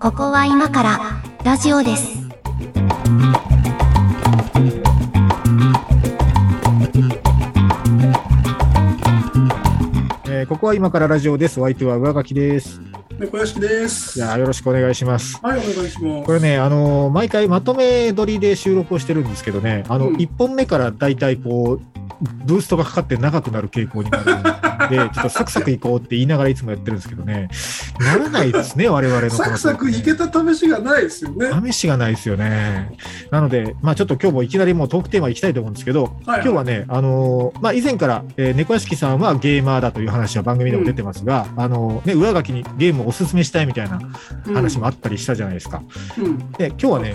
ここは今からラジオです。えーここは今からラジオです。お相手は上書きです。猫屋敷です。いやーよろしくお願いします。はい、お願いします。これね、あのー毎回まとめ撮りで収録をしてるんですけどね、あの、うん1本目からだいたいこう、ブーストがかかって長くなる傾向になるんで、ちょっとサクサクいこうって言いながらいつもやってるんですけどね、ならないですね、我々のこのサクサクいけた試しがないですよね。試しがないですよね。なので、まあちょっと今日もいきなりもうトークテーマ行きたいと思うんですけど、はい今日はね、あのーまあ以前から、えー猫屋敷さんはゲーマーだという話は番組でも出てますが、あのーね、上書きにゲームをおすすめしたいみたいな話もあったりしたじゃないですか。うん。うん。で、今日はね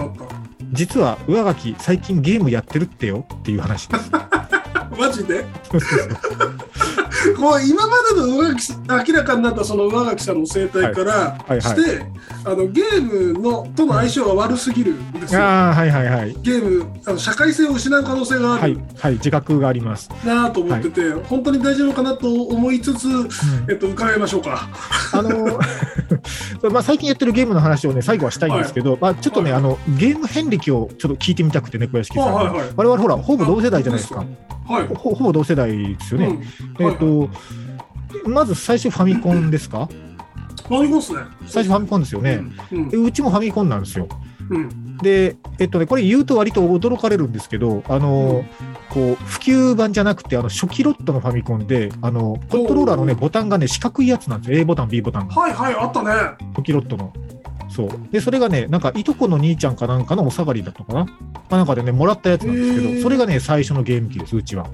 実は上書き最近ゲームやってるってよっていう話です。たマジで？こう今までの上書き明らかになったその上書きさんの生態からはいはいして、あのゲームのとの相性が悪すぎるんですよ。ああ、はいはいはい。ゲームあの社会性を失う可能性があはいる、はい、自覚があります。なと思ってて、本当に大丈夫かなと思いつつ、うんえっと、伺いましょうか。あの ーまあ最近やってるゲームの話をね、最後はしたいんですけど、まあちょっとね、はいあの、ゲーム遍歴をちょっと聞いてみたくて、猫屋敷さんに。はいはいはい我々ほら、ほぼ同世代じゃないですか。はい。ほほぼ同世代ですよね。うんえっ、と、まず最初ファミコンですか？ファミコンっすね。最初ファミコンですよね。うん。でうちもファミコンなんですよ。うん。で、えっとね、これ言うと割と驚かれるんですけど、あの、こう、普及版じゃなくて、あの、初期ロットのファミコンで、あの、コントローラーのね、ボタンがね、四角いやつなんですよ。A ボタン、B ボタンが。はいはい、あったね。初期ロットの。そう。で、それがね、なんか、いとこの兄ちゃんかなんかのお下がりだったかな。まあ、なんかでね、もらったやつなんですけど、それがね、最初のゲーム機です、うちは。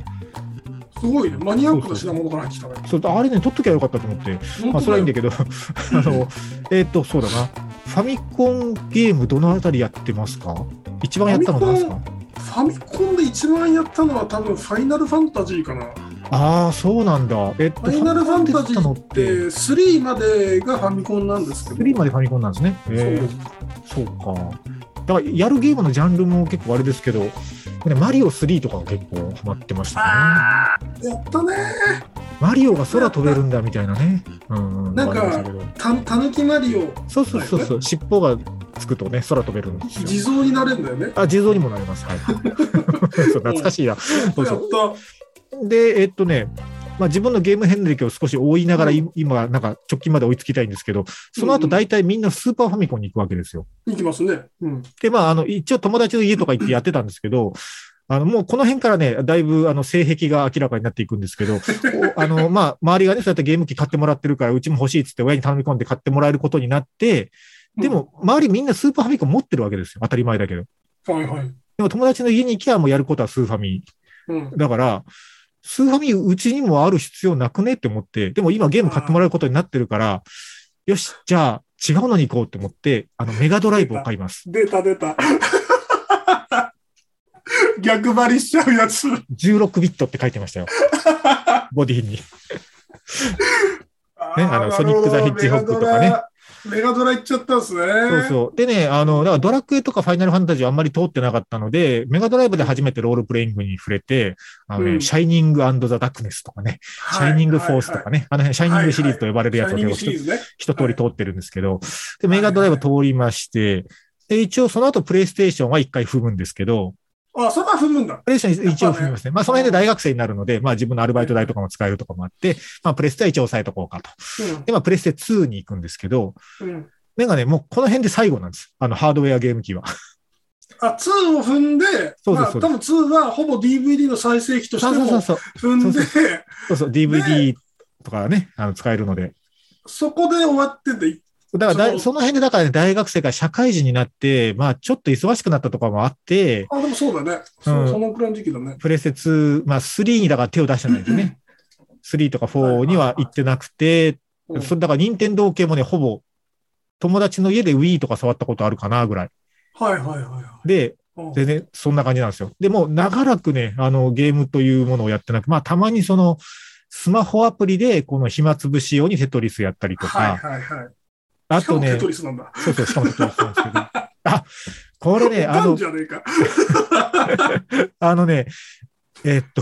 すごいね。マニアックな品物から入ってきたね。そう、あれね、取っときゃよかったと思って。まあ、それはいいんだけど、あの、えっ、と、そうだな。ファミコンゲームどのあたりやってますか？一番やったのなんですか？ファミコンで一番やったのは多分ファイナルファンタジーかな。ああ、そうなんだ。えっと、ファイナルファンタジーってて3までがファミコンなんですけど。3までファミコンなんですね。えそうー、そうか。だから、やるゲームのジャンルも結構あれですけど、ね、マリオ3とか結構ハマってましたね。やったね。マリオが空飛べるんだみたいなね。うん、うん。なんかたたたぬきマリオ、そうそうそうそう、尻尾がつくとね、空飛べるんですよ。地蔵になれるんだよね。あ、地蔵にもなります。はい。そう懐かしいな。そうやそ。で、えっとね、まあ、自分のゲーム遍歴を少し追いながら、い今、なんか直近まで追いつきたいんですけど、その後大体みんなスーパーファミコンに行くわけですよ。いきますね。うん。で、まあ、あの、一応友達の家とか行ってやってたんですけど、あの、もうこの辺からね、だいぶ、あの、性癖が明らかになっていくんですけど、おあの、まあ、周りがね、そうやってゲーム機買ってもらってるから、うちも欲しいっつって親に頼み込んで買ってもらえることになって、でも、周りみんなスーパーファミコン持ってるわけですよ。当たり前だけど。はいはい。でも友達の家に行きゃもうやることはスーファミ。うん。だから、スーファミうちにもある必要なくね？って思って、でも今ゲーム買ってもらうことになってるから、よし、じゃあ違うのに行こうって思って、あの、メガドライブを買います。出た出た。逆張りしちゃうやつ。16ビットって書いてましたよ。ボディに。ねあのソニックザヘッジホッグとかね。メガドラいっちゃったんですね。そうそう。でね、あの、だからドラクエとかファイナルファンタジーはあんまり通ってなかったので、メガドライブで初めてロールプレイングに触れて、あのね、うんシャイニングザ・ダックネスとかね、シャイニング・フォースとかね。ね、あの辺、シャイニングシリーズと呼ばれるやつをね。一通り通ってるんですけど、で、メガドライブ通りまして、で、一応その後プレイステーションは一回踏むんですけど、あ、それは踏むんだ。プレイステ一応踏みますね。まあその辺で大学生になるので、まあ自分のアルバイト代とかも使えるとかもあって、まあプレステは一応抑えとこうかと。で、まあプレステ2に行くんですけど、うん。うん。メガネもうこの辺で最後なんです。あのハードウェアゲーム機は。あ、2を踏んで、そうですまあ、多分2はほぼ DVD の再生機としそうてもそうそうそう。踏んで、そうそう、DVD とかね、あの使えるので。そこで終わってて、だからだい、そその辺でだからね、大学生から社会人になって、まあちょっと忙しくなったとかもあって、あ、でもそうだね。そうんそのくらいの時期だね。プレセ2、まあ3にだから手を出してないんですね。3とか4には行ってなくて、うんそれだから任天堂系もね、ほぼ友達の家で Wii とか触ったことあるかなぐらい。はいはいはいはい。で、うん全然そんな感じなんですよ。でも、長らくね、あの、ゲームというものをやってなく、まあ、たまにその、スマホアプリで、この暇つぶし用にテトリスやったりとか、はいはいはい。あとね。そうそう、しかもテトリスなんですけど、あ、これね、あの。あのね、えーっと、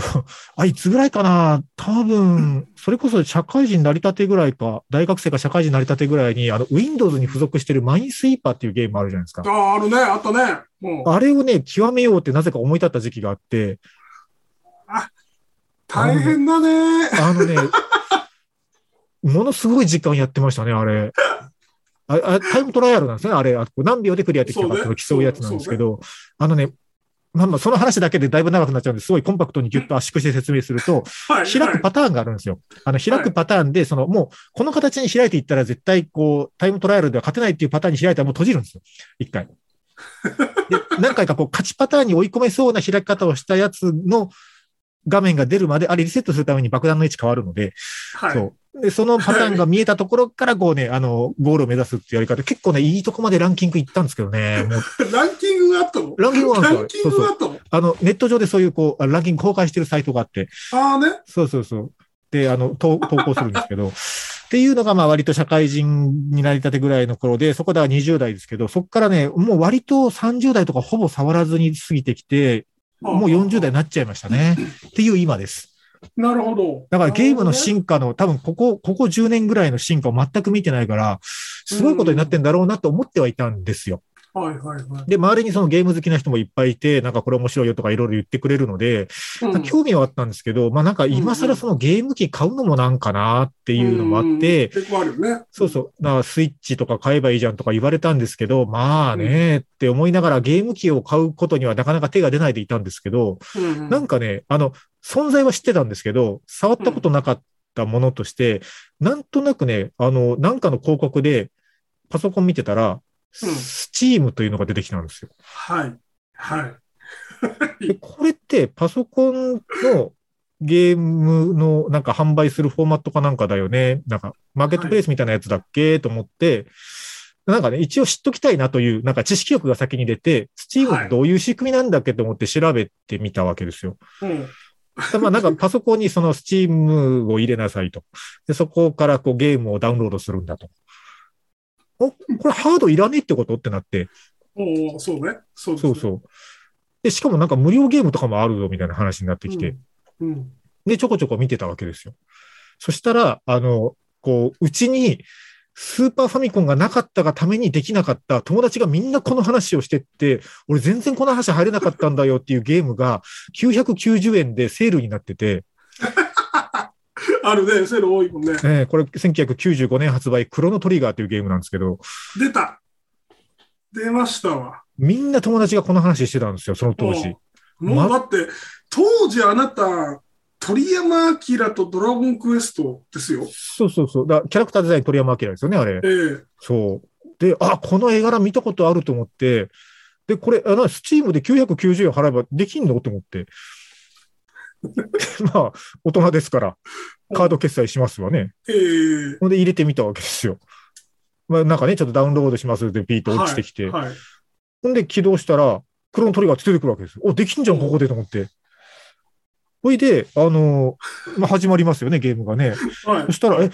あ、いつぐらいかな？多分、それこそ社会人成り立てぐらいか、大学生か社会人成り立てぐらいに、あの、Windows に付属してるマインスイーパーっていうゲームあるじゃないですか。ああ、あるね、あったね。もうあれをね、極めようってなぜか思い立った時期があって、大変だね。あのね、ものすごい時間やってましたね、あれ。ああタイムトライアルなんですね、あれ。あ何秒でクリアできたかっていうのを競うやつなんですけど、あのね、まあまあ、その話だけでだいぶ長くなっちゃうんですごいコンパクトにギュッと圧縮して説明すると、はい。開くパターンがあるんですよ。あの、開くパターンで、その、もう、この形に開いていったら絶対、こう、タイムトライアルでは勝てないっていうパターンに開いたらもう閉じるんですよ。一回。で、何回かこう、勝ちパターンに追い込めそうな開き方をしたやつの画面が出るまで、あれリセットするために爆弾の位置変わるので、はい。そう。で、そのパターンが見えたところから、こうね、あの、ゴールを目指すってやり方、結構ね、いいとこまでランキングいったんですけどね、ランキングがあったの？ランキングがあるんですよランキングがあったの？あの、ネット上でそういう、こう、あランキング公開してるサイトがあって、ああね。そうそうそう。で、あの、投投稿するんですけど、っていうのが、まあ、割と社会人になりたてぐらいの頃で、そこでは20代ですけど、そこからね、もう割と30代とかほぼ触らずに過ぎてきて、もう40代になっちゃいましたね。っていう今です。なるほど。だからゲームの進化の、多分ここ、ここ10年ぐらいの進化を全く見てないから、すごいことになってんだろうなと思ってはいたんですよ。はいはいはい。で、周りにそのゲーム好きな人もいっぱいいて、なんかこれ面白いよとかいろいろ言ってくれるので、うん。興味はあったんですけど、まあなんか今更そのゲーム機買うのもなんかなっていうのもあって、結構あるよね。そうそう、だからスイッチとか買えばいいじゃんとか言われたんですけど、まあねって思いながらゲーム機を買うことにはなかなか手が出ないでいたんですけど、うんなんかね、あの、存在は知ってたんですけど、触ったことなかったものとして、なんとなくね、あの、なんかの広告でパソコン見てたら、うんスチームというのが出てきたんですよ。はい。はい。で、これってパソコンのゲームのなんか販売するフォーマットかなんかだよね。なんかマーケットプレイスみたいなやつだっけ？と思って、なんかね、一応知っときたいなという、なんか知識欲が先に出て、スチームってどういう仕組みなんだっけと思って調べてみたわけですよ。うん。まあなんかパソコンにそのスチームを入れなさいと。で、そこからこうゲームをダウンロードするんだと。お、これハードいらねえってこと？ってなって。おお、そうね。そうねそうそう。で、しかもなんか無料ゲームとかもあるぞみたいな話になってきて。うん。うん。で、ちょこちょこ見てたわけですよ。そしたら、あの、こう、うちにスーパーファミコンがなかったがためにできなかった友達がみんなこの話をしてって、俺全然この話入れなかったんだよっていうゲームが990円でセールになってて、あるね。セール多いもんね。えーこれ1995年発売、クロノトリガーというゲームなんですけど、出た。出ましたわ。みんな友達がこの話してたんですよ、その当時。もうだって、当時あなた、鳥山明とドラゴンクエストですよ。そうそうそう。だキャラクターデザイン鳥山明ですよね、あれ。ええそう。で、あ、この絵柄見たことあると思って、で、これ、あなスチームで990円払えばできんの？と思って。まあ、大人ですから、カード決済しますわね。ええほんで入れてみたわけですよ。まあ、なんかね、ちょっとダウンロードしますってピーと落ちてきて。はい。ほんで起動したら、クロノトリガーって出てくるわけですよ。お、できんじゃん、ここでと思って。ほいで、あのまあ、始まりますよね、ゲームがね。はいそ。したら、え、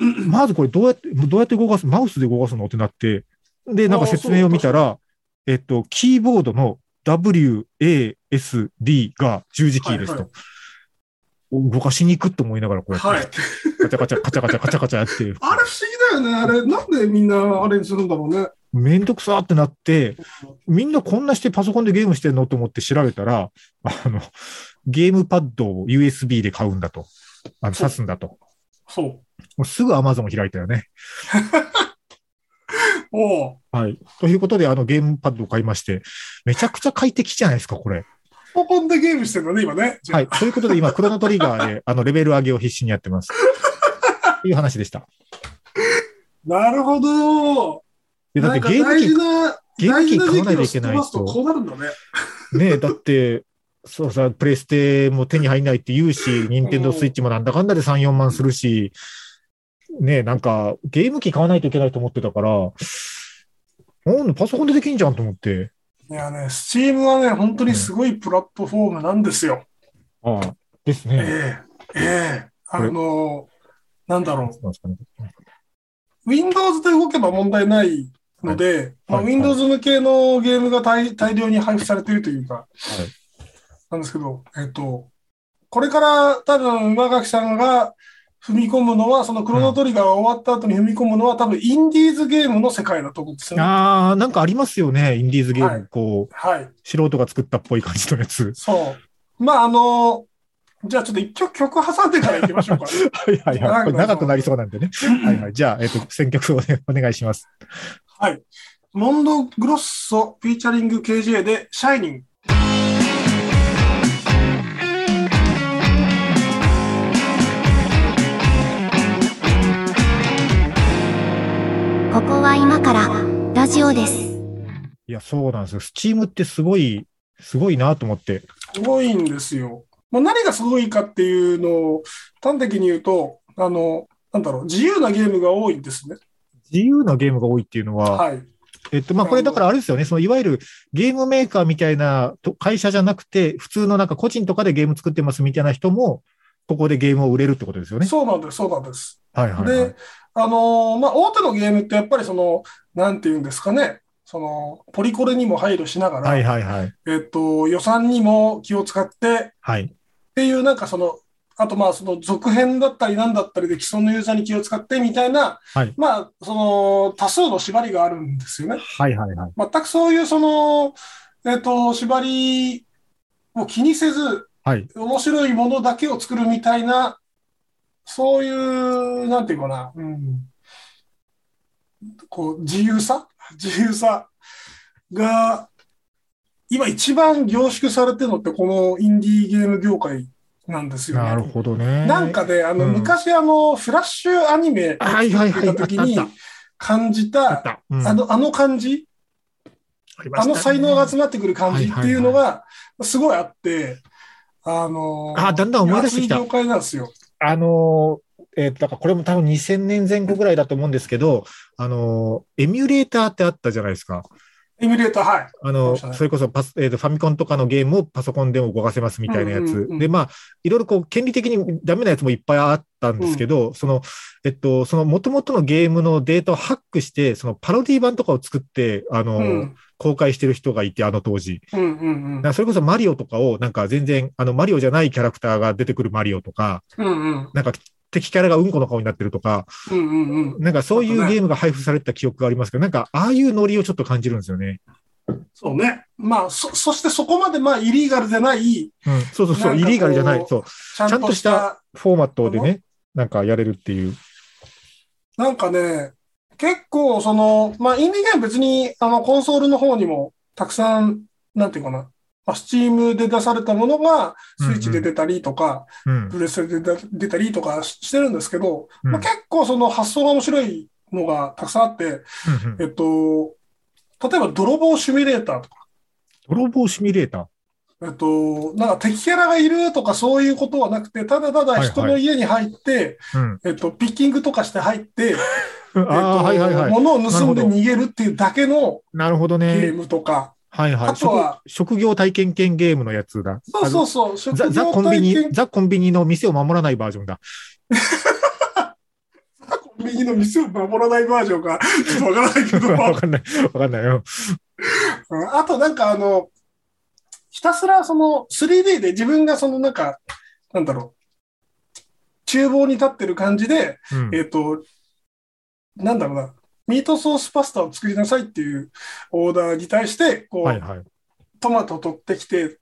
まずこれどうやって、どうやって動かす、マウスで動かすのってなって、で、なんか説明を見たら、えっと、キーボードの W, A, S, D が十字キーですと。はいは動かしに行くと思いながらこうやって、はい。カチャカチャカチャカチャカチャカチャやって、あれ不思議だよね。あれ、なんでみんなあれにするんだろうね。めんどくさーってなって、みんなこんなしてパソコンでゲームしてんのと思って調べたら、あの、ゲームパッドを USB で買うんだと。あの、そう挿すんだと。そう。もうすぐ Amazon 開いたよね。おお。はい。ということで、あの、ゲームパッドを買いまして、めちゃくちゃ快適じゃないですか、これ。パソコンでゲームしてんだね、今ね。はい。ということで、今、クロノトリガーで、あの、レベル上げを必死にやってます。っていう話でした。なるほど。で、だってゲーム機ゲーム機買わないといけないと飛ばすとこうなるんだね。ねだって、そうさ、プレステも手に入んないって言うし、ニンテンドースイッチもなんだかんだで3、4万するし、ねなんか、ゲーム機買わないといけないと思ってたから、なんパソコンでできんじゃんと思って。いやね、スチームはね、本当にすごいプラットフォームなんですよ。ああ、ですね。ええええあの、なんだろう。Windows で動けば問題ないので、まあ、はい Windows 向けのゲームが大大量に配布されているというか、はいなんですけど、えっと、これから多分馬垣さんが踏み込むのは、そのクロノトリガーが終わった後に踏み込むのは、多分インディーズゲームの世界だと思うんですよね。ああ、なんかありますよね。インディーズゲーム、はいこう、はい。素人が作ったっぽい感じのやつ。そう。まあ、あの、じゃあちょっと一曲曲挟んでから行きましょうか。はいはいはい。長くなりそうなんでね。はいはい。じゃあ、えっと、選曲をねお願いします。はい。モンドグロッソフィーチャリング KJ でシャイニング。ここは今からラジオです。いや、そうなんですよ。スチームってすごい、すごいなと思って。すごいんですよ。もう何がすごいかっていうのを端的に言うと、あの、なんだろう、自由なゲームが多いんですね。自由なゲームが多いっていうのは、はい。えっと、まあ、これだからあれですよね。その、いわゆるゲームメーカーみたいなと会社じゃなくて、普通のなんか個人とかでゲーム作ってますみたいな人も、ここでゲームを売れるってことですよね？そうなんです、そうなんです。はいはい、はいで。、あのーまあ、大手のゲームってやっぱりその、なんていうんですかね、その、ポリコレにも配慮しながら、はいはいはい。えっと、予算にも気を使って、はい。っていうなんかその、あとまあその続編だったりなんだったりで既存のユーザーに気を使ってみたいな、はいまあその多数の縛りがあるんですよね。はいはいはい。全くそういうその、えっと、縛りを気にせず、はい。面白いものだけを作るみたいな、そういう、なんていうかな、うん、こう、自由さ？自由さが、今一番凝縮されてるのってこのインディーゲーム業界なんですよね。なるほどね。なんかね、あの、うん。昔あの、フラッシュアニメを作ってた時に感じ、たあの、あの感じ？あね。あの才能が集まってくる感じっていうのが、すごいあって、あのあだんだん思い出してきたなんですよ。あのー、えーだからこれも多分2000年前後ぐらいだと思うんですけど、あのー、エミュレーターってあったじゃないですか。エミュレーター、はい。あの、それこそパス、えーとファミコンとかのゲームをパソコンでも動かせますみたいなやつ。うんうんうんで、まあ、いろいろこう、権利的にダメなやつもいっぱいあったんですけど、その、えっと、その元々のゲームのデータをハックして、そのパロディ版とかを作って、あの、うん、公開してる人がいて、あの当時。うん、うん、うんそれこそマリオとかを、なんか全然、あの、マリオじゃないキャラクターが出てくるマリオとか、うん、うん、なんか敵キャラがうんこの顔になってるとか、うん、うん、うん。なんかそういうゲームが配布されてた記憶がありますけど、なんかああいうノリをちょっと感じるんですよね。そうね。まあ、そ、そしてそこまでまあ、イリーガルでない、うん、そうそうそうイリーガルじゃない、そう、ちゃんとした、フォーマットでね、なんかやれるっていう。なんかね、結構その、まあ、インディーゲーム別に、あの、コンソールの方にもたくさん、なんていうかな、まあ、スチームで出されたものが、スイッチで出たりとか、うん。プレステで出出たりとかししてるんですけど、うんまあ、結構その発想が面白いのがたくさんあって、えっと、例えば泥棒シミュレーターとか、泥棒シミュレーター。えっと、なんか敵キャラがいるとかそういうことはなくて、ただただ人の家に入って、うん。えっと、ピッキングとかして入って、ああ、はいはいはい。物を盗んで逃げるっていうだけのなるほどゲーね。ムとか、はいはい。あとは職職業体験兼ゲームのやつだ。そうそうそう、職ザザ業コンビニ、体 験ザコンビニの店を守らないバージョンだ。コンビニの店を守らないバージョンが、ちょっとわからないけど、わかんない。わかんないよ。うんあとなんかあの、ひたすらその 3D で自分がそのなんか、なんだろう、厨房に立ってる感じで、うんえっ、と、なんだろうな、ミートソースパスタを作りなさいっていうオーダーに対して、こう、はいはい。トマト取ってきて、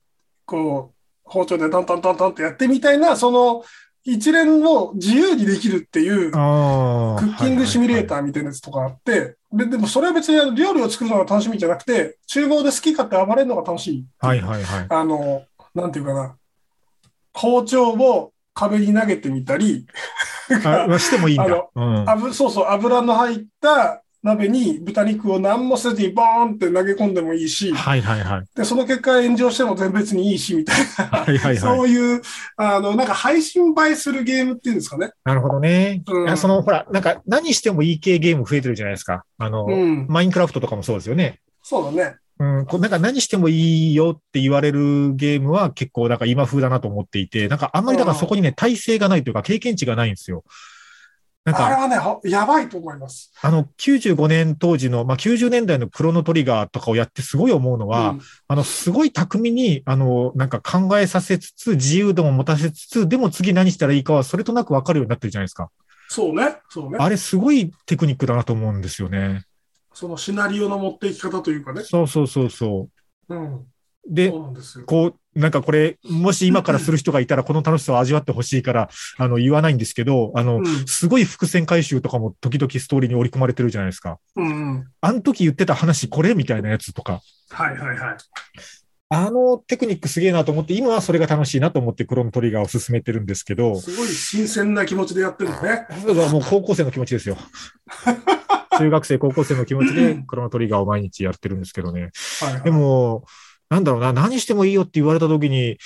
こう、包丁でトントントントンってやってみたいな、その一連を自由にできるっていう。クッキングシミュレーター。ーみたいなやつとかあって、ででもそれは別にあの料理を作るのが楽しみじゃなくて、厨房で好き勝手暴れるのが楽しい。はいはいはい。あの、なんていうかな、包丁を壁に投げてみたり、あ、まあしてもいいんだ。うん。油そうそう、油の入った鍋に豚肉を何もせずにボーンって投げ込んでもいいし、はいはいはい。で、その結果炎上しても全別にいいし、みたいな、はいはいはい。そういう、あの、なんか配信映えするゲームっていうんですかね。なるほどね。うんその、ほら、なんか、何してもいい系ゲーム増えてるじゃないですか。あの、うん。マインクラフトとかもそうですよね。そうだね。うん、こうなんか何してもいいよって言われるゲームは結構なんか今風だなと思っていて、なんかあんまりだからそこにね、体制がないというか経験値がないんですよ。なんか、あれはね、ほやばいと思います。あの、95年当時の、まあ、90年代のクロノトリガーとかをやってすごい思うのは、うんあの、すごい巧みに、あの、なんか考えさせつつ、自由度も持たせつつ、でも次何したらいいかはそれとなくわかるようになってるじゃないですか。そうね、そうね。あれすごいテクニックだなと思うんですよね。そのシナリオの持っていき方というかね。そうそうそうそうん。う。んで。こう、なんかこれ、もし今からする人がいたら、この楽しさを味わってほしいから、あの、言わないんですけど、あの、うんすごい伏線回収とかも時々ストーリーに織り込まれてるじゃないですか。うんうん。あの時言ってた話これみたいなやつとか。はいはいはい。あのテクニックすげえなと思って、今はそれが楽しいなと思ってクロノトリガーを進めてるんですけど、すごい新鮮な気持ちでやってるのね。それはもう高校生の気持ちですよ。中学生、高校生の気持ちでクロノトリガーを毎日やってるんですけどね。はいはい。でも、なんだろうな、何してもいいよって言われた時に、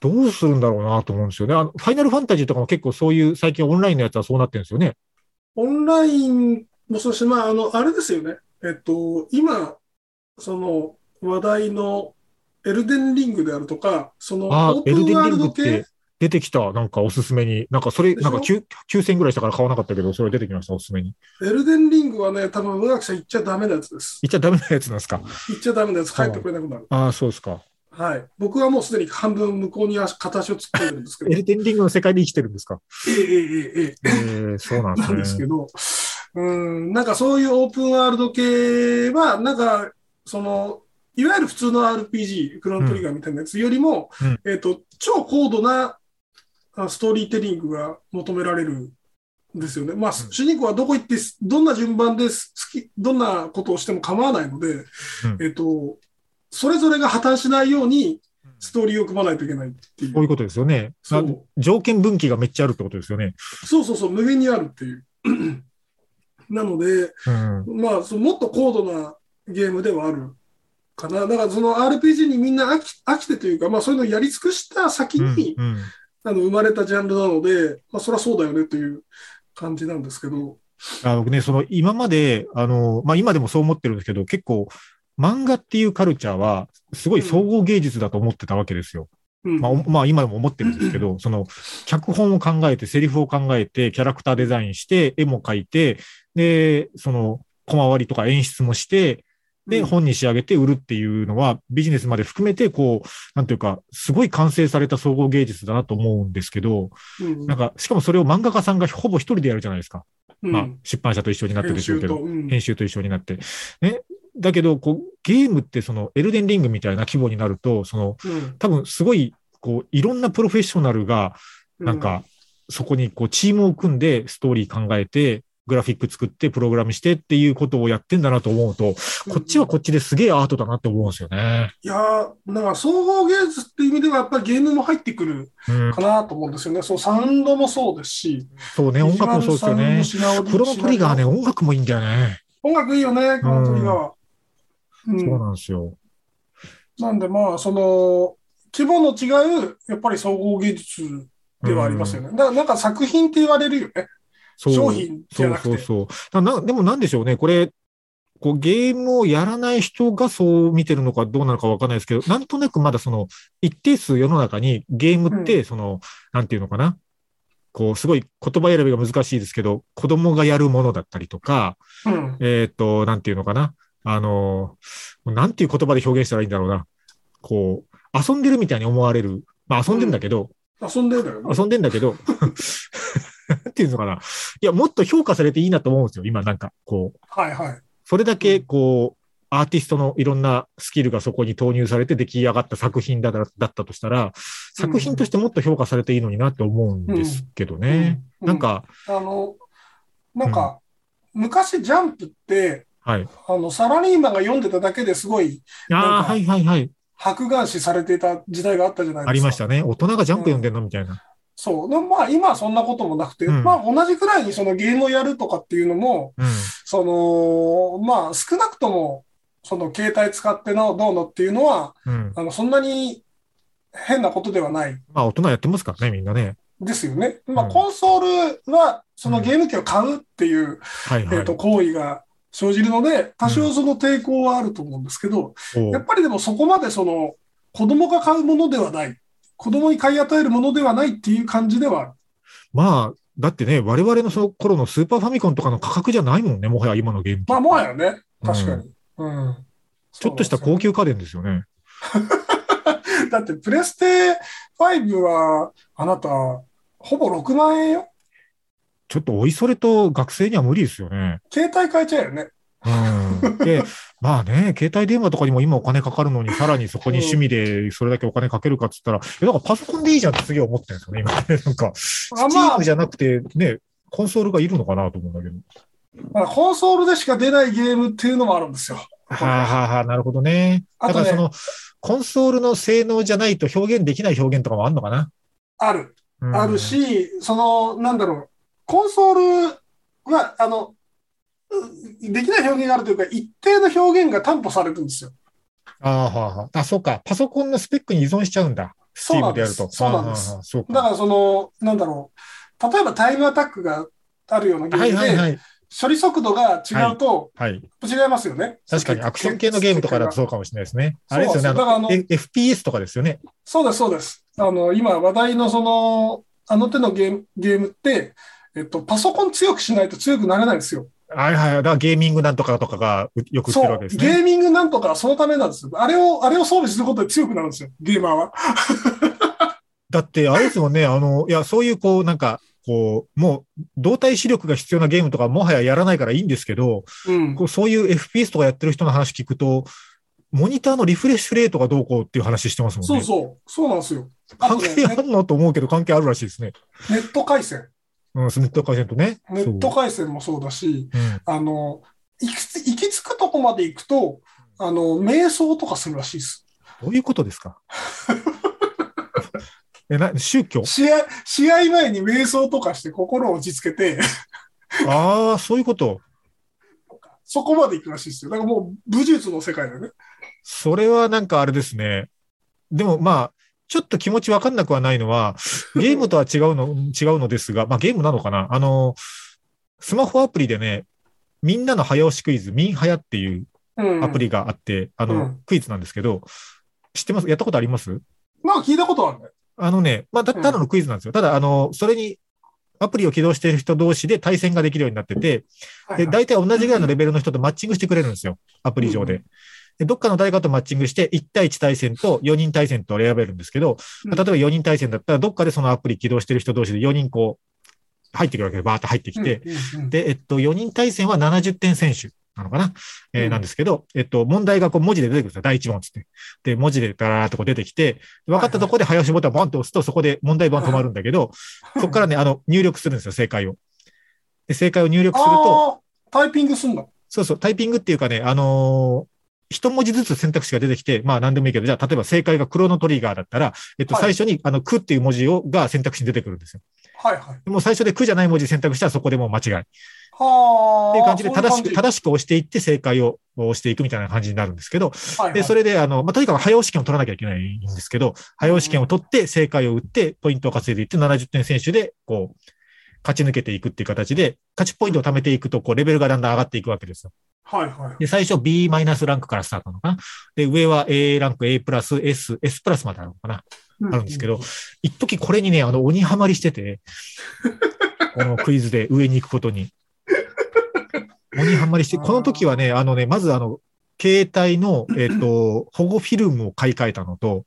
どうするんだろうなと思うんですよね。あの、ファイナルファンタジーとかも結構そういう、最近オンラインのやつはそうなってるんですよね。オンラインもそうだし、まあ、あの、あれですよね。えっと、今、その話題のエルデンリングであるとか、そのオープエルデンリングっンワールド系て、出てきた、なんかおすすめに。なんかそれ、なんか9 9000ぐらいしたから買わなかったけど、それ出てきました、おすすめに。エルデンリングはね、多分、上垣さん言っちゃダメなやつです。言っちゃダメなやつなんですか？言っちゃダメなやつ、帰ってくれなくなる。ああ、そうですか。はい。僕はもうすでに半分向こうに足片足を突っ込んでるんですけど、エルデンリングの世界で生きてるんですか？えええええええー、そうなんなんですね。ですけど、うん、なんかそういうオープンワールド系は、なんか、その、いわゆる普通の RPG、クロノトリガーみたいなやつよりも、うんえっ、と、超高度なあストーリーテリングが求められるんですよね。まあ、主人公はどこ行って、どんな順番です好き、どんなことをしても構わないので、えっ、と、それぞれが破綻しないように、ストーリーを組まないといけないっていう。こういうことですよね。なそう条件分岐がめっちゃあるってことですよね。そうそうそう、無限にあるっていう。なので、うん。まあ、そのもっと高度なゲームではあるかな。だからその RPG にみんな飽き飽きてというか、まあそういうのをやり尽くした先に、うんうんあの生まれたジャンルなので、まあそりゃそうだよねという感じなんですけど。あ僕ね、その今まで、あの、まあ、今でもそう思ってるんですけど、結構漫画っていうカルチャーは、すごい総合芸術だと思ってたわけですよ。うんまあ、おまあ、今でも思ってるんですけど、その、脚本を考えて、セリフを考えて、キャラクターデザインして、絵も描いて、で、その、小回りとか演出もして、で、うん本に仕上げて売るっていうのは、ビジネスまで含めて、こう、なんていうか、すごい完成された総合芸術だなと思うんですけど、うんなんか、しかもそれを漫画家さんがほぼ一人でやるじゃないですか。うんまあ、出版社と一緒になってるでしょうけど。編集とうん編集と一緒になって。ね。だけど、こう、ゲームってその、エルデンリングみたいな規模になると、その、うん多分すごい、こう、いろんなプロフェッショナルが、なんか、そこにこう、チームを組んで、ストーリー考えて、グラフィック作って、プログラムしてっていうことをやってんだなと思うと、こっちはこっちですげえアートだなって思うんですよね。いやーだから総合芸術っていう意味では、やっぱりゲームも入ってくるうんか。なと思うんですよね。そう、サウンドもそうですし、そうね、音楽もそうですよね。クロノトリガーね、ね。音楽もいいんだよね。音楽いいよね、クロノトリガーは。うんそうなんですよ。なんでまあ、その、規模の違う、やっぱり総合芸術ではありますよね。だからなんか作品って言われるよね。そう商品じそうゃなくて。そうそう。だなでもなんでしょうね。これ、こうゲームをやらない人がそう見てるのかどうなのかわかんないですけど、なんとなくまだその一定数世の中にゲームって、その、なんていうのかな。こう、すごい言葉選びが難しいですけど、子供がやるものだったりとか、うん。えっ、と、なんていうのかな。あの、なんていう言葉で表現したらいいんだろうな。こう、遊んでるみたいに思われる。まあ遊んでんだけど、遊んでるよね。遊んでんだけど、ていうのかな。いや、もっと評価されていいなと思うんですよ。今なんか、こう、はいはい。それだけ、こう、アーティストのいろんなスキルがそこに投入されて出来上がった作品だだだったとしたら、作品としてもっと評価されていいのになって思うんですけどね。うんなんか、あの、なんか、昔ジャンプって、はい。あの、サラリーマンが読んでただけですごいあはいはいはい。白眼視されていた時代があったじゃないですか。ありましたね。大人がジャンプ読んでんのみたいな。そう。でもまあ今はそんなこともなくて、うんまあ同じくらいにそのゲームをやるとかっていうのも、うん。その、まあ少なくとも、その携帯使ってのどうのっていうのは、うん。あの、そんなに変なことではないまあ大人やってますからね、みんなね。ですよね。まあうんコンソールは、そのゲーム機を買うっていう、はいはい。えっと、行為が生じるので、多少その抵抗はあると思うんですけど、やっぱりでもそこまでその、子供が買うものではない。子供に買い与えるものではないっていう感じではある。まあ、だってね、我々のその頃のスーパーファミコンとかの価格じゃないもんね、もはや今のゲーム機。まあ、もはやね。確かに。うん。ちょっとした高級家電ですよね。だって、プレステ5は、あなた、ほぼ6万円よ。ちょっとおいそれと学生には無理ですよね。携帯変えちゃうよね。うん。で、まあね、携帯電話とかにも今お金かかるのに、さらにそこに趣味でそれだけお金かけるかっつったら、いや、なんかパソコンでいいじゃんってすげえ思ってるんですよね、今ね。なんか、スチームじゃなくて、ね、コンソールがいるのかなと思うんだけど。まあコンソールでしか出ないゲームっていうのもあるんですよ。はあ、はあはあ、なるほどね。あとねだからその、コンソールの性能じゃないと表現できない表現とかもあるのかな？ある。うんある。し、その、なんだろう、コンソールは、あの、うできない表現があるというか、一定の表現が担保されるんですよ。ああ、はあ、はあ。あ、そうか。パソコンのスペックに依存しちゃうんだ。そうなんです。そうなんですああああそうか。だから、その、なんだろう、例えばタイムアタックがあるようなゲはいームで、はいはい。処理速度が違うと、はい。違いますよね。確かにアクション系のゲームとかだとそうかもしれないですね。あれですよね。だからの、F- FPS とかですよね。そうです、そうです。あの、今話題のその、あの手のゲームゲームって、えっと、パソコン強くしないと強くなれないんですよ。はいはい。だからゲーミングなんとかとかがうよく売ってるわけ。ですね。ゲーミングなんとかはそのためなんですよ。あれを、あれを装備することで強くなるんですよ、ゲーマーは。だって、あれですもんね。あの、いや、そういうこう、なんか、こう、もう、動体視力が必要なゲームとかもはややらないからいいんですけど、うん。こうそういう FPS とかやってる人の話聞くと、モニターのリフレッシュレートがどうこうっていう話してますもんね。そうそう。そうなんですよ。あ関係あネるのと思うけど関係あるらしいですね。ネット回線。うん、ネット回線とね。ネット回線もそうだし、そううんあの、行きつ行き着くとこまで行くと、あの、瞑想とかするらしいです。どういうことですか？え、な、宗教？試合、試合前に瞑想とかして心を落ち着けて、ああ、そういうこと。そこまで行くらしいですよ。だからもう武術の世界だよね。それはなんかあれですね。でもまあ、ちょっと気持ちわかんなくはないのは、ゲームとは違うの、違うのですが、まあゲームなのかな？あの、スマホアプリでね、みんなの早押しクイズ、ミンハヤっていううん。アプリがあって、あの、うんクイズなんですけど、知ってます？やったことあります？なんか聞いたことあるね。あのね、まあ、たただのクイズなんですよ。ただ、あの、それに、アプリを起動している人同士で対戦ができるようになってて、で、大体同じぐらいのレベルの人とマッチングしてくれるんですよ。アプリ上うんで。でどっかの誰かとマッチングして、1対1対戦と4人対戦と選べるんですけど、うん例えば4人対戦だったら、どっかでそのアプリ起動してる人同士で4人こう、入ってくるわけで、バーッと入ってきて、で、えっと、4人対戦は70点選手なのかな、えなんですけど、えっと、問題がこう文字で出てくるんですよ。第1問つって。で、文字でダラーっとこう出てきて、分かったところで早押しボタンボンと押すと、そこで問題文止まるんだけど、そこからね、あの、入力するんですよ、正解を。で、正解を入力すると、タイピングすんだ。そうそう、タイピングっていうかね、あのー一文字ずつ選択肢が出てきて、まあ何でもいいけど、じゃあ例えば正解がクロノトリガーだったら、えっとはい最初にあの、くっていう文字をが選択肢に出てくるんですよ。はいはい。でもう最初でくじゃない文字選択したらそこでもう間違い。はあ。っていう感じで正しく、正しく押していって正解を押していくみたいな感じになるんですけど、はいはいで、それで、あの、まあ、とにかく早押し券を取らなきゃいけないんですけど、早押し券を取って正解を打って、ポイントを稼いでいって、70点選手で、こう、勝ち抜けていくっていう形で、勝ちポイントを貯めていくと、こう、レベルがだんだん上がっていくわけですよ。はいはい。で、最初 B マイナスランクからスタートなのかな。で、上は A ランク A プラス S、S プラスまであるのかな。あるんですけど、一時これにね、あの、鬼ハマりしてて、このクイズで上に行くことに。鬼ハマりして、この時はね、あのね、まずあの、携帯の、えっ、と、保護フィルムを買い替えたのと、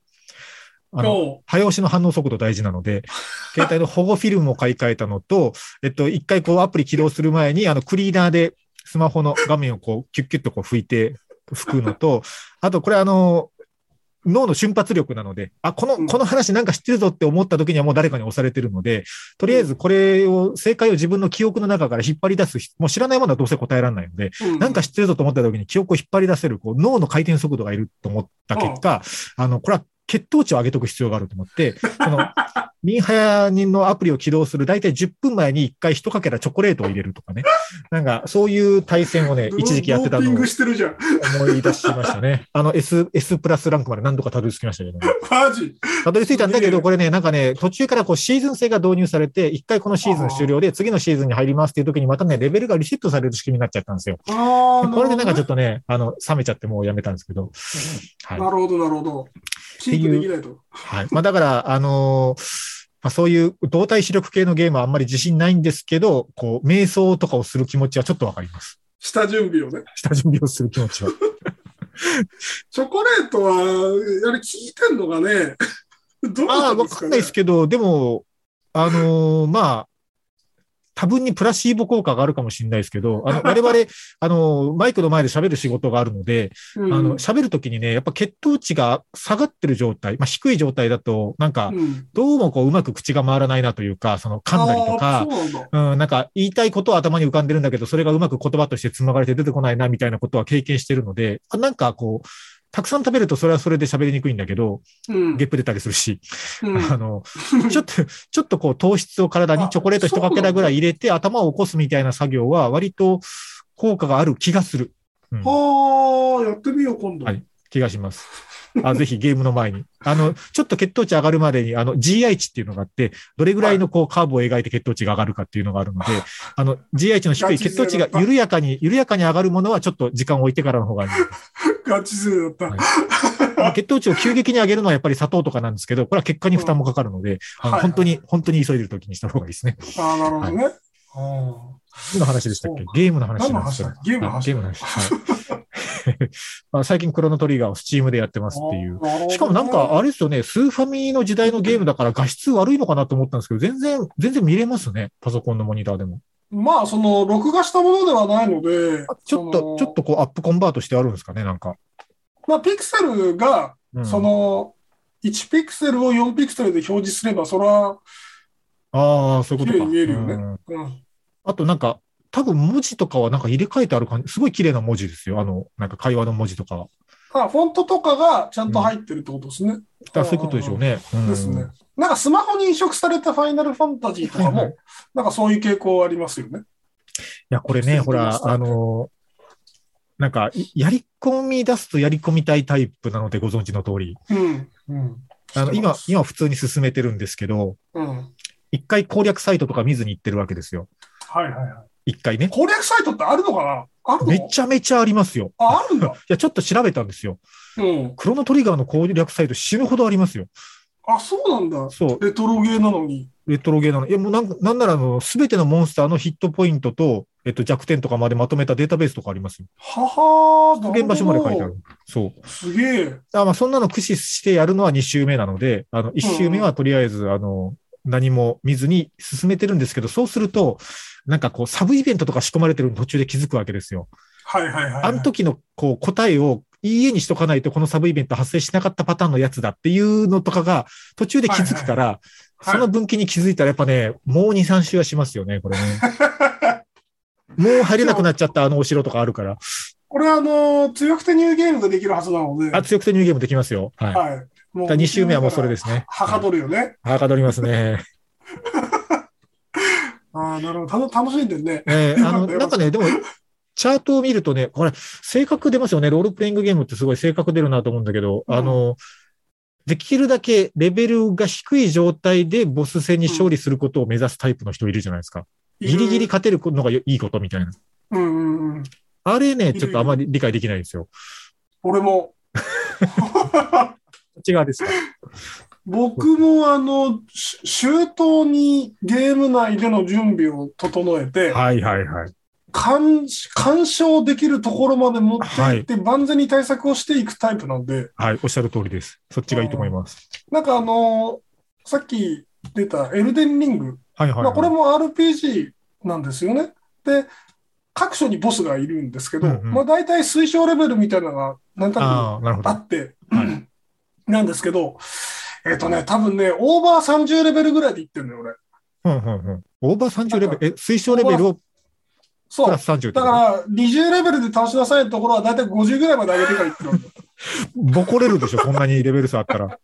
あの、早押しの反応速度大事なので、携帯の保護フィルムを買い替えたのと、えっと、一回こうアプリ起動する前に、あの、クリーナーでスマホの画面をこう、キュッキュッとこう拭いて、拭くのと、あと、これあの、脳の瞬発力なので、あ、この、うん。この話なんか知ってるぞって思った時にはもう誰かに押されてるので、とりあえずこれを、正解を自分の記憶の中から引っ張り出す、もう知らないものはどうせ答えられないので、うん。なんか知ってるぞと思った時に記憶を引っ張り出せる、こう、脳の回転速度がいると思った結果、あの、これは血糖値を上げとく必要があると思って、その、ミンハヤ人のアプリを起動する大体10分前に1回一かけらチョコレートを入れるとかね。なんか、そういう対戦をね、ド一時期やってたのをドーピングしてるじゃん。思い出しましたね。あの S、S プラスランクまで何度かたどり着きましたけどね。マジ？たどり着いたんだけど、これね、なんかね、途中からこうシーズン制が導入されて、一回このシーズン終了で次のシーズンに入りますっていう時にまたね、レベルがリセットされる仕組みになっちゃったんですよ。ああ。でこれでなんかちょっっとね、あの、冷めちゃってもうやめたんですけど。はい。なるほど、なるほど。キープできないと。はい。まあだから、あのーまあ、そういう動体視力系のゲームはあんまり自信ないんですけど、こう、瞑想とかをする気持ちはちょっとわかります。下準備をね。下準備をする気持ちは。チョコレートは、あれ聞いてんのかねどうああ、なんですかねわかんないですけど、でも、あのーまあ、多分にプラシーボ効果があるかもしれないですけど、あの、我々、あの、マイクの前で喋る仕事があるので、うん。あの、喋るときにね、やっぱ血糖値が下がってる状態、まあ低い状態だと、なんか、うん。どうもこううまく口が回らないなというか、その噛んだりとあかうなんなんか言いたいことは頭に浮かんでるんだけど、それがうまく言葉として紡がれて出てこないなみたいなことは経験してるので、あなんかこう、たくさん食べるとそれはそれで喋りにくいんだけど、うんゲップ出たりするし、うん あの、ちょっと、ちょっとこう糖質を体にあチョコレート一かけらぐらい入れて頭を起こすみたいな作業は割と効果がある気がする。うんはあ、やってみよう、今度。はい気がします。あぜひゲームの前に。あの、ちょっと血糖値上がるまでに、あの、GI 値っていうのがあって、どれぐらいのこうカーブを描いて血糖値が上がるかっていうのがあるので、あの、GI 値の低い血糖値が緩やかに、緩やかに上がるものはちょっと時間を置いてからの方がいい。ガチ勢だった。はい血糖値を急激に上げるのはやっぱり砂糖とかなんですけど、これは血管に負担もかかるので、あのはい本当に、本当に急いでる時にした方がいいですね。ああ、なるほどね。あ何の話でしたっけ？ゲームの話なんですよゲームの話あゲームの話。はいま あ最近クロノトリガーをスチームでやってますっていう。うしかもなんか、あれですよね、スーファミの時代のゲームだから画質悪いのかなと思ったんですけど、全然、全然見れますね。パソコンのモニターでも。まあ、その、録画したものではないのであ、ちょっと、ちょっとこうアップコンバートしてあるんですかね、なんか。と。まあ、ピクセルが、うんその、1ピクセルを4ピクセルで表示すれば、それは、ああ、そういうことか。見えるよねうんうん。あとなんか、多分文字とかはなんか入れ替えてある感じ、すごい綺麗な文字ですよ。あの、なんか会話の文字とかは。あ、フォントとかがちゃんと入ってるってことですね。だからそういうことでしょうね。うんですね。なんかスマホに移植されたファイナルファンタジーとかはいはも、なんかそういう傾向ありますよね。いや、これね、ほら、あの、なんか、いやり込み出すとやり込みたいタイプなのでご存知の通り。うん。うん。あの、今、今普通に進めてるんですけど、うん。一回攻略サイトとか見ずに行ってるわけですよ。はいはいはい。一回ね。攻略サイトってあるのかな？あるの？めちゃめちゃありますよ。あ、あるんだ。いや、ちょっと調べたんですよ。うん。クロノトリガーの攻略サイト死ぬほどありますよ。あ、そうなんだ。そう、レトロゲーなのに。レトロゲーなの。いや、もうなんなんならあの、すべてのモンスターのヒットポイントと、えっと、弱点とかまでまとめたデータベースとかありますよ。ははー。現場所まで書いてあるる。そう。すげえ。あまあ、そんなの駆使してやるのは2周目なので、あの、1周目はとりあえず、あの、何も見ずに進めてるんですけど、そうすると、なんかこう、サブイベントとか仕込まれてるの途中で気づくわけですよ。はいはいはいはい。あの時のこう答えをいいえにしとかないとこのサブイベント発生しなかったパターンのやつだっていうのとかが途中で気づくから、はいその分岐に気づいたらやっぱね、もう2、3周はしますよね、これね。もう入れなくなっちゃったあのお城とかあるから。これあの、強くてニューゲームができるはずなので。あ、強くてニューゲームできますよ。はい。はい。も2周目はもうそれですね。はかどるよね。はかどりますね。ああ、なるほど。た楽しんでるね。えーあの、なんかね、でも、チャートを見るとね、これ、性格出ますよね。ロールプレイングゲームってすごい性格出るなと思うんだけど、うんあの、できるだけレベルが低い状態でボス戦に勝利することを目指すタイプの人いるじゃないですか。ギリギリ勝てるのがいいことみたいな。うんうんうん。あれね、るちょっとあまり理解できないですよ。俺も。こっち側ですか。僕もあの、し周到にゲーム内での準備を整えて、はいはいはい。鑑鑑賞できるところまで持っていって、万全に対策をしていくタイプなんで、はい、おっしゃる通りです。そっちがいいと思います。なんかあのさっき出たエルデンリング、はいはい、はい。まあ、これも RPG なんですよね。で、各所にボスがいるんですけど、うんうんまあ大体推奨レベルみたいなのがなああ、な。くあって、はいなんですけど、えっ、とね、多分ね、オーバー30レベルぐらいでいってるのよ、俺。うんうんうん。オーバー30レベル、え、推奨レベルをプそう。ラス30ってこと？だから、20レベルで倒しなさいのところは大体50ぐらいまで上げてからいってる。ボコれるでしょ、こんなにレベル差あったら。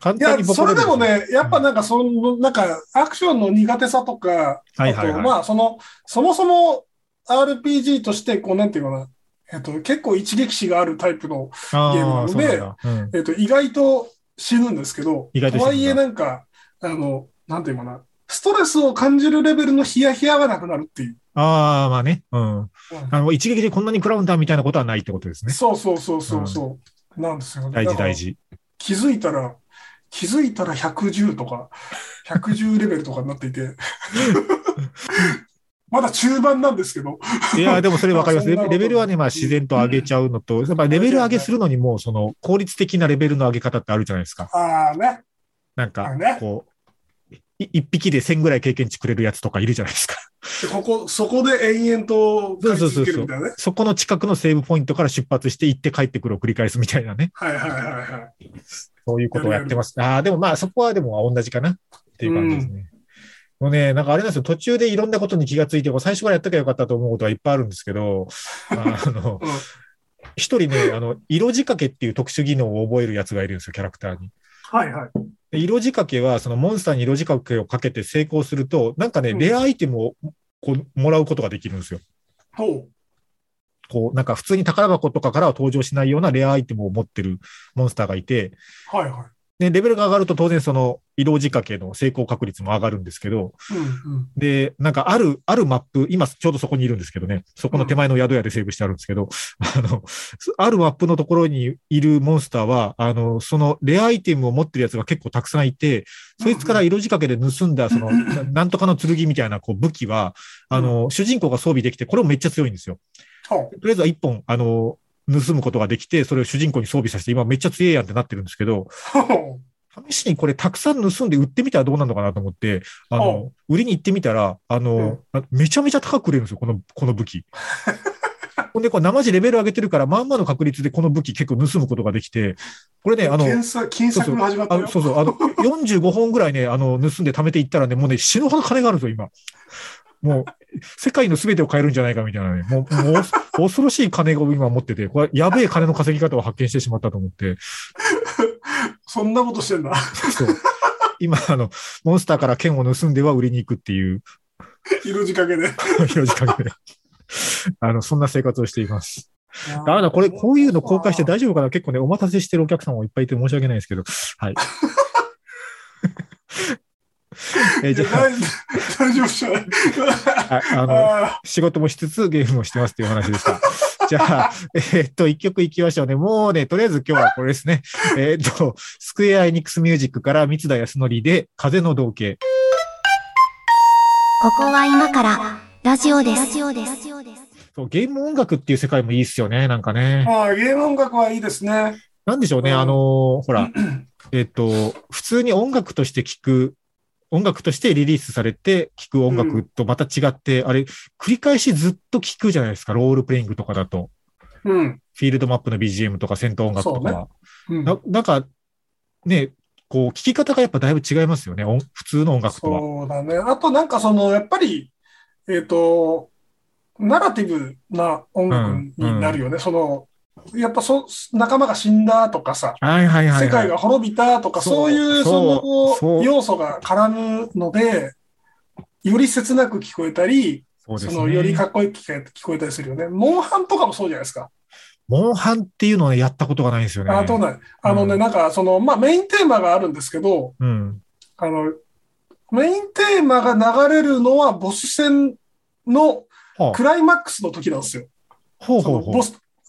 簡いや単に、ボそコれるれでもね、やっぱなんか、その、なんか、アクションの苦手さとか、はいはいはいあと、まあ、その、そもそも RPG として、こう、なんていうかな、えっと、結構一撃死があるタイプの、あゲームなあ、ので。うんえっと、意外と死ぬんですけど、意外とはいえなんか、あの、なんていうかな、ストレスを感じるレベルのヒヤヒヤがなくなるっていう。ああ、まあね。うん。うんあの、一撃でこんなに食らうんだみたいなことはないってことですね。そうそうそうそうそう、なんですよ。大事大事。気づいたら、気づいたら110とか、110レベルとかになっていて、まだ中盤なんですけど。いや、でもそれわかります。レベルはね、まあ自然と上げちゃうのと、やっぱレベル上げするのにも、その効率的なレベルの上げ方ってあるじゃないですか。ああね。なんかこう、い一匹で1000ぐらい経験値くれるやつとかいるじゃないですか。でここ、そこで延々とそうそう書そうそう。そこの近くのセーブポイントから出発して行って帰ってくるを繰り返すみたいなね。はいはいはいはい。そういうことをやってます。ああ、でもまあそこはでも同じかなっていう感じですね。もうね、なんかあれなんですよ、途中でいろんなことに気がついて、最初からやっときゃよかったと思うことはいっぱいあるんですけど、あのうん、一人ね、あの、色仕掛けっていう特殊技能を覚えるやつがいるんですよ、キャラクターに。はいはい。で色仕掛けは、そのモンスターに色仕掛けをかけて成功すると、なんかね、うんレアアイテムをこうもらうことができるんですよ。ほう。こう、なんか普通に宝箱とかからは登場しないようなレアアイテムを持ってるモンスターがいて、はいはで、レベルが上がると当然その色仕掛けの成功確率も上がるんですけど、い。うんうん。で、なんかある、あるマップ、今ちょうどそこにいるんですけどね、そこの手前の宿屋でセーブしてあるんですけど、あの、あるマップのところにいるモンスターは、あの、そのレアアイテムを持ってるやつが結構たくさんいて、そいつから色仕掛けで盗んだ、その、ななんとかの剣みたいなこう武器は、あの、主人公が装備できて、これもめっちゃ強いんですよ。とりあえずは一本、あの、盗むことができて、それを主人公に装備させて、今めっちゃ強いやんってなってるんですけど、ほ試しにこれたくさん盗んで売ってみたらどうなるのかなと思って、あの、売りに行ってみたら、あの、めちゃめちゃ高く売れるんですよ、この、この武器。ほんで、これ生地レベル上げてるから、まんまの確率でこの武器結構盗むことができて、これね、あう。の、金策が始まったそうそう、あの、45 本ぐらいね、あの、盗んで貯めていったらね、もうね、死ぬほど金があるんですよ、今。もう、世界の全てを変えるんじゃないかみたいなね、もう、もう、恐ろしい金を今持ってて、これ、やべえ金の稼ぎ方を発見してしまったと思って、そんなことしてんだ。そう。今、あの、モンスターから剣を盗んでは売りに行くっていう、色仕掛けで。色時間で。あの、そんな生活をしています。だからこれ、こういうの公開して大丈夫かな？結構ね、お待たせしてるお客さんもいっぱいいて申し訳ないですけど。はい。えーじゃあ、大大丈夫じゃない。ああの、あ仕事もしつつゲームもしてますっていう話でした。じゃあ、えーっと、一曲行きましょうね。もうね、とりあえず今日はこれですね。えーっと、スクエアエニックスミュージックから三田康則で風の道化。ここは今からラジオです。ラジオです。そうゲーム音楽っていう世界もいいっすよね、なんかね。ああ、ゲーム音楽はいいですね。なんでしょうね、うんあのーほら、えっと、普通に音楽として聴く、音楽としてリリースされて聴く音楽とまた違って、あれ、繰り返しずっと聴くじゃないですか、ロールプレイングとかだと。うん。フィールドマップの BGM とか戦闘音楽とかは。うんななんか、ね、こう、聴き方がやっぱだいぶ違いますよね、音普通の音楽とは。そうだね。あとなんかその、やっぱり、えっ、と、ナラティブな音楽になるよね。その、やっぱそ、仲間が死んだとかさ、はいはいはい、はい。世界が滅びたとか、そういうその要素が絡むので、より切なく聞こえたり、そね。そのよりかっこよく聞こえたりするよね。モンハンとかもそうじゃないですか。モンハンっていうのをねやったことがないんですよね。あ、どうない。あのね、うんなんかその、まあメインテーマがあるんですけど、うん。あの、メインテーマが流れるのはボス戦のはあクライマックスの時なんですよ。ほうほうほう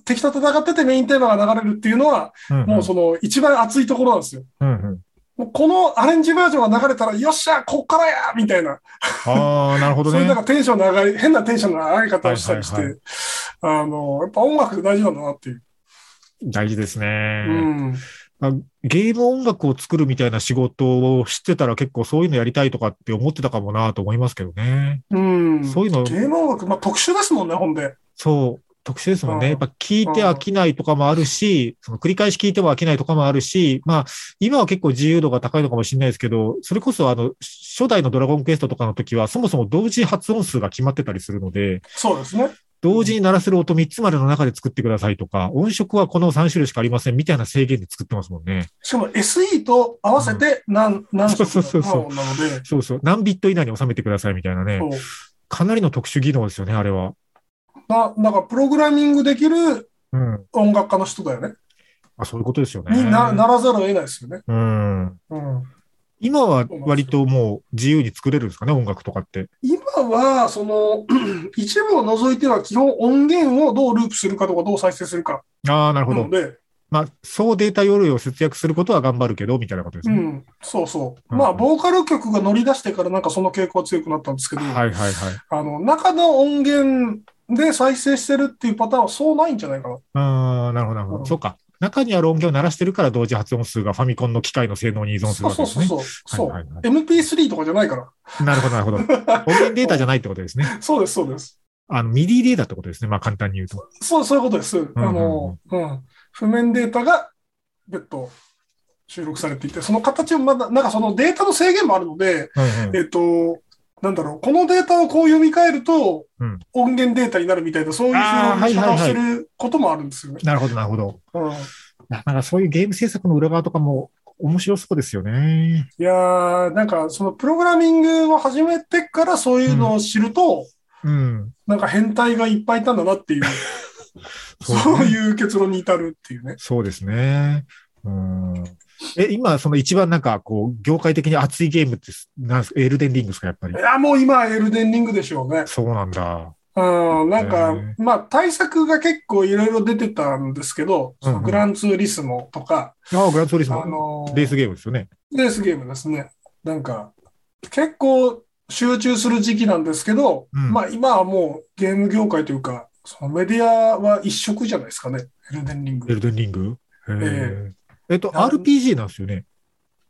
敵と戦っててメインテーマが流れるっていうのは、うんうんもうその一番熱いところなんですよ。うんうんもうこのアレンジバージョンが流れたら、よっしゃ、こっからやみたいな。ああ、なるほどね そういうなん。かテンションの上がり、変なテンションの上がり方をしたりして、はいはいあの、やっぱ音楽大事なんだなっていう。大事ですね。うん。あゲーム音楽を作るみたいな仕事を知ってたら結構そういうのやりたいとかって思ってたかもなと思いますけどね。うん。そういうのゲーム音楽、まあ特殊ですもんね、ほんで。そう、特殊ですもんね。うんやっぱ聞いて飽きないとかもあるし、その繰り返し聞いても飽きないとかもあるし、まあ、今は結構自由度が高いのかもしれないですけど、それこそあの、初代のドラゴンクエストとかの時は、そもそも同時発音数が決まってたりするので、そうですね。同時に鳴らせる音3つまでの中で作ってくださいとか、音色はこの3種類しかありませんみたいな制限で作ってますもんね。しかも SE と合わせて何、何色そうそうそうそうなので、そうそう。何ビット以内に収めてくださいみたいなね。かなりの特殊技能ですよね、あれは。な、なんかプログラミングできるうん。音楽家の人だよね。あ、そういうことですよね。にな、ならざるを得ないですよね。うん。うん。今は割ともう自由に作れるんですかね、音楽とかって。今は、その、一部を除いては基本音源をどうループするかとかどう再生するかああ、なるほど。で、まあ、総データ容量を節約することは頑張るけど、みたいなことですね。うん、そうそう。うんまあ、ボーカル曲が乗り出してからなんかその傾向が強くなったんですけど、はいはいはい。あの、中の音源で再生してるっていうパターンはそうないんじゃないかな。ああ、なるほど、なるほど。うんそうか。中にある音源を鳴らしてるから同時発音数がファミコンの機械の性能に依存するそうわけですね。そうそうそう。そう、はいはいはい MP3 とかじゃないから。なるほど、なるほど。音源データじゃないってことですね。そうです、そうです。あの、ミディデータってことですね。まあ簡単に言うと。そう、そういうことです。んあの、うん。譜面データが別途収録されていて、その形もまだ、なんかそのデータの制限もあるので、うんうんえっと、なんだろう、このデータをこう読み替えるとうん、音源データになるみたいな、そういうあー表現はいはいはいをしてることもあるんですよね。なるほど、なるほど。うんなんかそういうゲーム制作の裏側とかも面白そうですよね。いやー、なんかそのプログラミングを始めてからそういうのを知ると、うん。なんか変態がいっぱいいたんだなっていう、そ うそうねいう結論に至るっていうね。そうですね。うん。え、今、その一番なんか、こう、業界的に熱いゲームって、なんですか、エルデンリングですか、やっぱりい。や、もう今、エルデンリングでしょうね。そうなんだ。うん、なんかへ、まあ、対策が結構いろいろ出てたんですけど、そのうんうんグランツーリスモとか、ああ、グランツーリスあモ。のレースゲームですよね。レースゲームですね。なんか、結構集中する時期なんですけど、うんまあ今はもうゲーム業界というか、そのメディアは一色じゃないですかね、エルデンリングエ。ルデンリング？へえ。えっと、あ RPG なんですよね。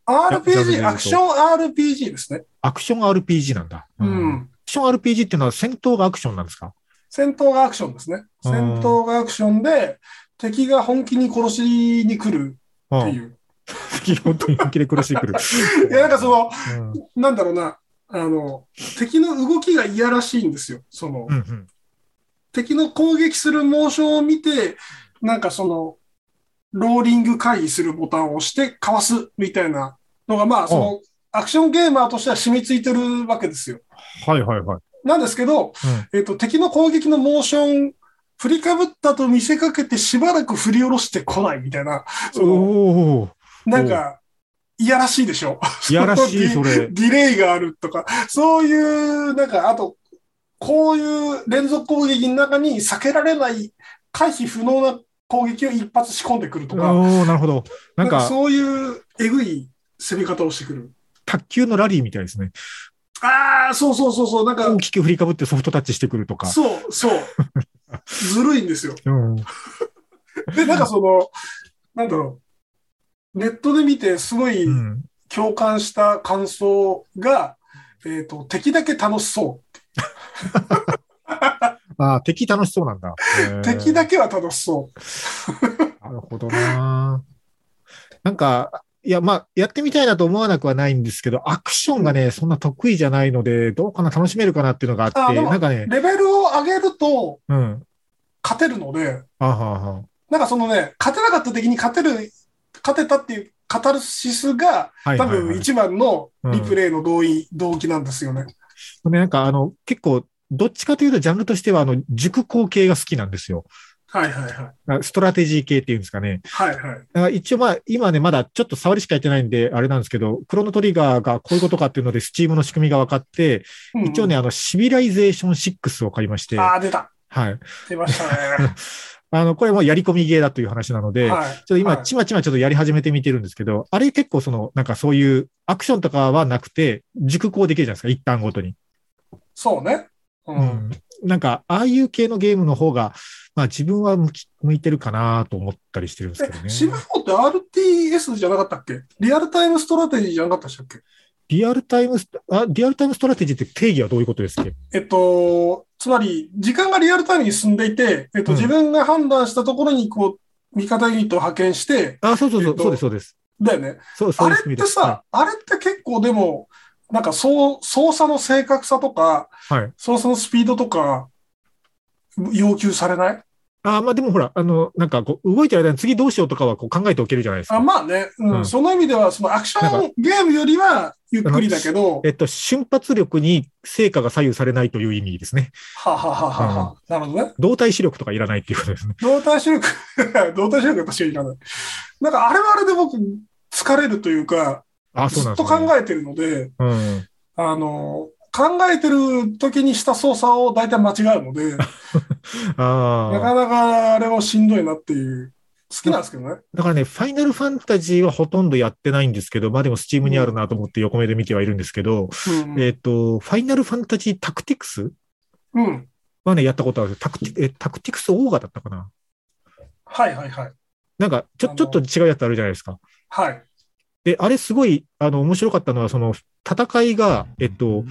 RPG、とアクション RPG ですね。アクション RPG なんだ。うアん。クション RPG っていうのは戦闘がアクションなんですか？戦闘がアクションですね。うん戦闘がアクションで、敵が本気に殺しに来るってうん。いう。敵本当に本気で殺してくる。いや、なんかその、うんなんだろうな、あの、敵の動きがいやらしいんですよ。その、うんうん。敵の攻撃するモーションを見て、なんかその、ローリング回避するボタンを押してかわすみたいなのが、まあ、その、アクションゲーマーとしては染みついてるわけですよ。はいはいはい。なんですけど、えっと、敵の攻撃のモーション、振りかぶったと見せかけてしばらく振り下ろしてこないみたいな、その。なんか、いやらしいでしょ？いやらしい、それ。ディレイがあるとか、そういう、なんか、あと、こういう連続攻撃の中に避けられない、回避不能な攻撃を一発仕込んでくるとか、なるほど。ななんかそういうえぐい攻め方をしてくる。卓球のラリーみたいですね。ああ、そうそうそうそう、なんか大、きく振りかぶってソフトタッチしてくるとか。そう、そう。ずるいんですよ。うん。で、なんかその、なんだろう。ネットで見てすごいうん。共感した感想が、えっ、と、敵だけ楽しそう。ああ、敵楽しそうなんだ。敵だけは楽しそう。なるほどな。なんか、いや、まあ、やってみたいなと思わなくはないんですけど、アクションがね、そんな得意じゃないので、どうかな、楽しめるかなっていうのがあって、なんかね、レベルを上げるとうん。勝てるので、あははなんかそのね、勝てなかった敵に勝てる、勝てたっていうカタルシスが多。分一番のリプレイの動員、動機なんですよね。ね、なんか、あの、結構、どっちかというと、ジャンルとしては、あの、熟考系が好きなんですよ。はいはいはい。あストラテジー系っていうんですかね。はいはい。一応まあ、今ね、まだちょっと触りしかやってないんで、あれなんですけど、クロノトリガーがこういうことかっていうので、スチームの仕組みが分かって、うん一応ね、あの、シビライゼーション6を買いまして、ああ、出た。はい。出ましたね。あの、これもやり込みゲーだという話なので、はい。ちょっと今、はいちまちまちょっとやり始めてみてるんですけど、あれ結構その、なんかそういうアクションとかはなくて、熟考できるじゃないですか、一ターンごとに。そうね。う。うんん。なんか、ああいう系のゲームの方が、まあ自分は向き向いてるかなと思ったりしてるんですけどえ、ね。シブ4って RTS じゃなかったっけ？リアルタイムストラテジーじゃなかったでしたっけ？リアルタイムスト、あ、リアルタイムストラテジーって定義はどういうことですっけ？えっと、つまり、時間がリアルタイムに進んでいて、えっと、うん自分が判断したところに、こう、味方ユニットを派遣して、あ、そうそうそう、えっとそうです、そうです。だよね。そう、そあれっ。てさ、あれって結構でも、なんかそう、操作の正確さとか、はい。はい。操作のスピードとか、要求されない？あ、まあでもほら、あの、なんかこう、動いてる間に次どうしようとかはこう考えておけるじゃないですあか。まあね、うんうんその意味では、そのアクションゲームよりはゆっくりだけど、えっと、瞬発力に成果が左右されないという意味ですね。ははははは、なるほどね。動体視力とかいらないっていうことですね。動体視力、動体視力は確かにいらない。なんかあれはあれで僕、疲れるというか、あ、そうずっ。と考えてるので、うん。あの、考えてる時にした操作を大体間違うので、なあかなかあれはしんどいなっていう。きなんですけどね。だからね、ファイナルファンタジーはほとんどやってないんですけど、まあでもスチームにあるなと思って横目で見てはいるんですけど、うん。えっ、と、ファイナルファンタジータクティクスうん。はね、やったことある。タクティえタクティクスオーガだったかなはいはいはい。なんか、ちょ、ちょっと違うやつあるじゃないですか。はい。で、あれすごい、あの、面白かったのは、その、戦いが、えっと、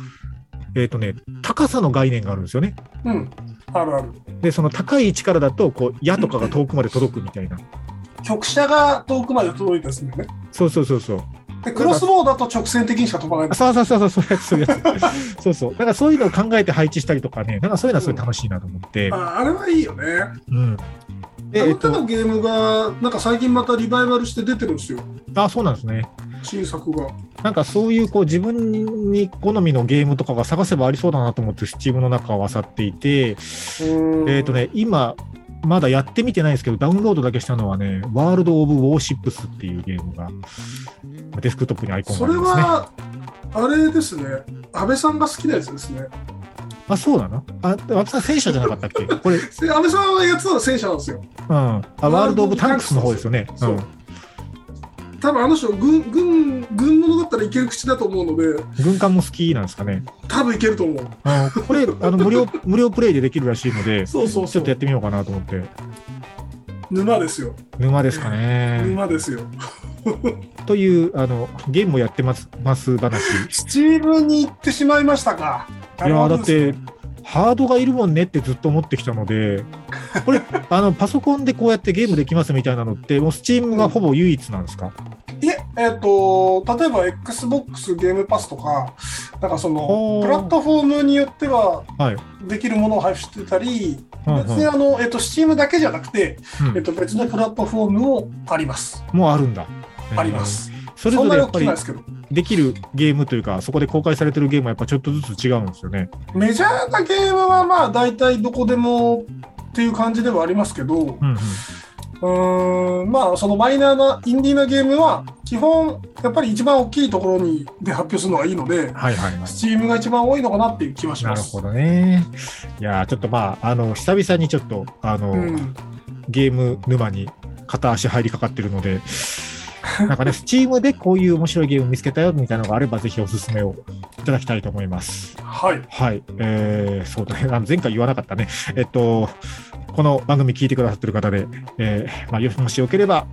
えっとね、高さの概念があるんですよね。うん。あるある。で、その高い位置からだと、こう、矢とかが遠くまで届くみたいな。局者が遠くまで届いたりするね。そうそうそうそう。で、クロスボウだと直線的にしか飛ばない。そうそうそうそう、そういうやつ、そういうやつ。そうそう。だからそういうのを考えて配置したりとかね、なんかそういうのはすごい楽しいなと思って。ああれはいいよね。うん。えっと、手のゲームが、なんか最近またリバイバルして出てるんですよ。あ、そうなんですね。新作が。なんかそういうこう自分に好みのゲームとかが探せばありそうだなと思って、スチームの中を漁っていて、えっ、えと。ね、今、まだやってみてないんですけど、ダウンロードだけしたのはね、ワールド・オブ・ウォーシップスっていうゲームが、デスクトップにアイコンそれがありますね。は、あれですね。安倍さんが好きなやつですね。あ、そうなの？あ、私さん戦車じゃなかったっけ？これ、安倍さんがやってたのは戦車なんですよ。あ、ワールド・オブ・タンクスの方ですよね。う。そうん多分あの人、軍、軍、軍物だったらいける口だと思うので、軍艦も好きなんですかね？多分いけると思う。あのこれ、あの、無料、無料プレイでできるらしいので、そうそうちょっとや。ってみようかなと思って。沼ですよ。沼ですかね。沼ですよ。という、あの、ゲームをやってます、ます話。スチームに行ってしまいましたか。いやーだって、ハードがいるもんねってずっと思ってきたので、これ、あの、パソコンでこうやってゲームできますみたいなのって、もうスチームがほぼ唯一なんですか、いえ、えっ、と、例えば Xbox ゲームパスとか、なんかそのプラットフォームによってははい。できるものを配布してたり、うんうん別にあの、えっ、と、Steam だけじゃなくて、うんえっ、と、別のプラットフォームもあります。もうあるんだ。あります。えー。それぞれやっぱりですけど。できるゲームというか、そこで公開されてるゲームはやっぱちょっとずつ違うんですよね。メジャーなゲームはまあ、大体どこでもっていう感じではありますけど、ううんうん。ーん、まあ、そのマイナーな、インディーなゲームは、基本、やっぱり一番大きいところにで発表するのがいいので、はいはいはい。Steam が一番多いのかなっていう気はします。なるほどね。いやーちょっとまあ、あの、久々にちょっと、あの、うん。ゲーム沼に片足入りかかってるので、なんかね、スチームでこういう面白いゲーム見つけたよみたいなのがあれば、ぜひおすすめをいただきたいと思います。はい。はい。えー、そうだね。あの前回言わなかったね。えっと、この番組聞いてくださってる方で、えー、まあ、よもしよければ、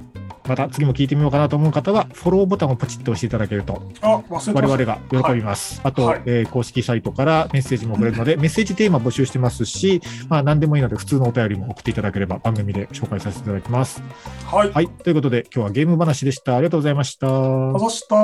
また次も聞いてみようかなと思う方は、フォローボタンをポチッと押していただけると。我々が喜びます。あと、はいえー公式サイトからメッセージも送れるので、メッセージテーマ募集してますし、まあ、何でもいいので、普通のお便りも送っていただければ番組で紹介させていただきます。はい。はい。ということで、今日はゲーム話でした。ありがとうございました。あざした。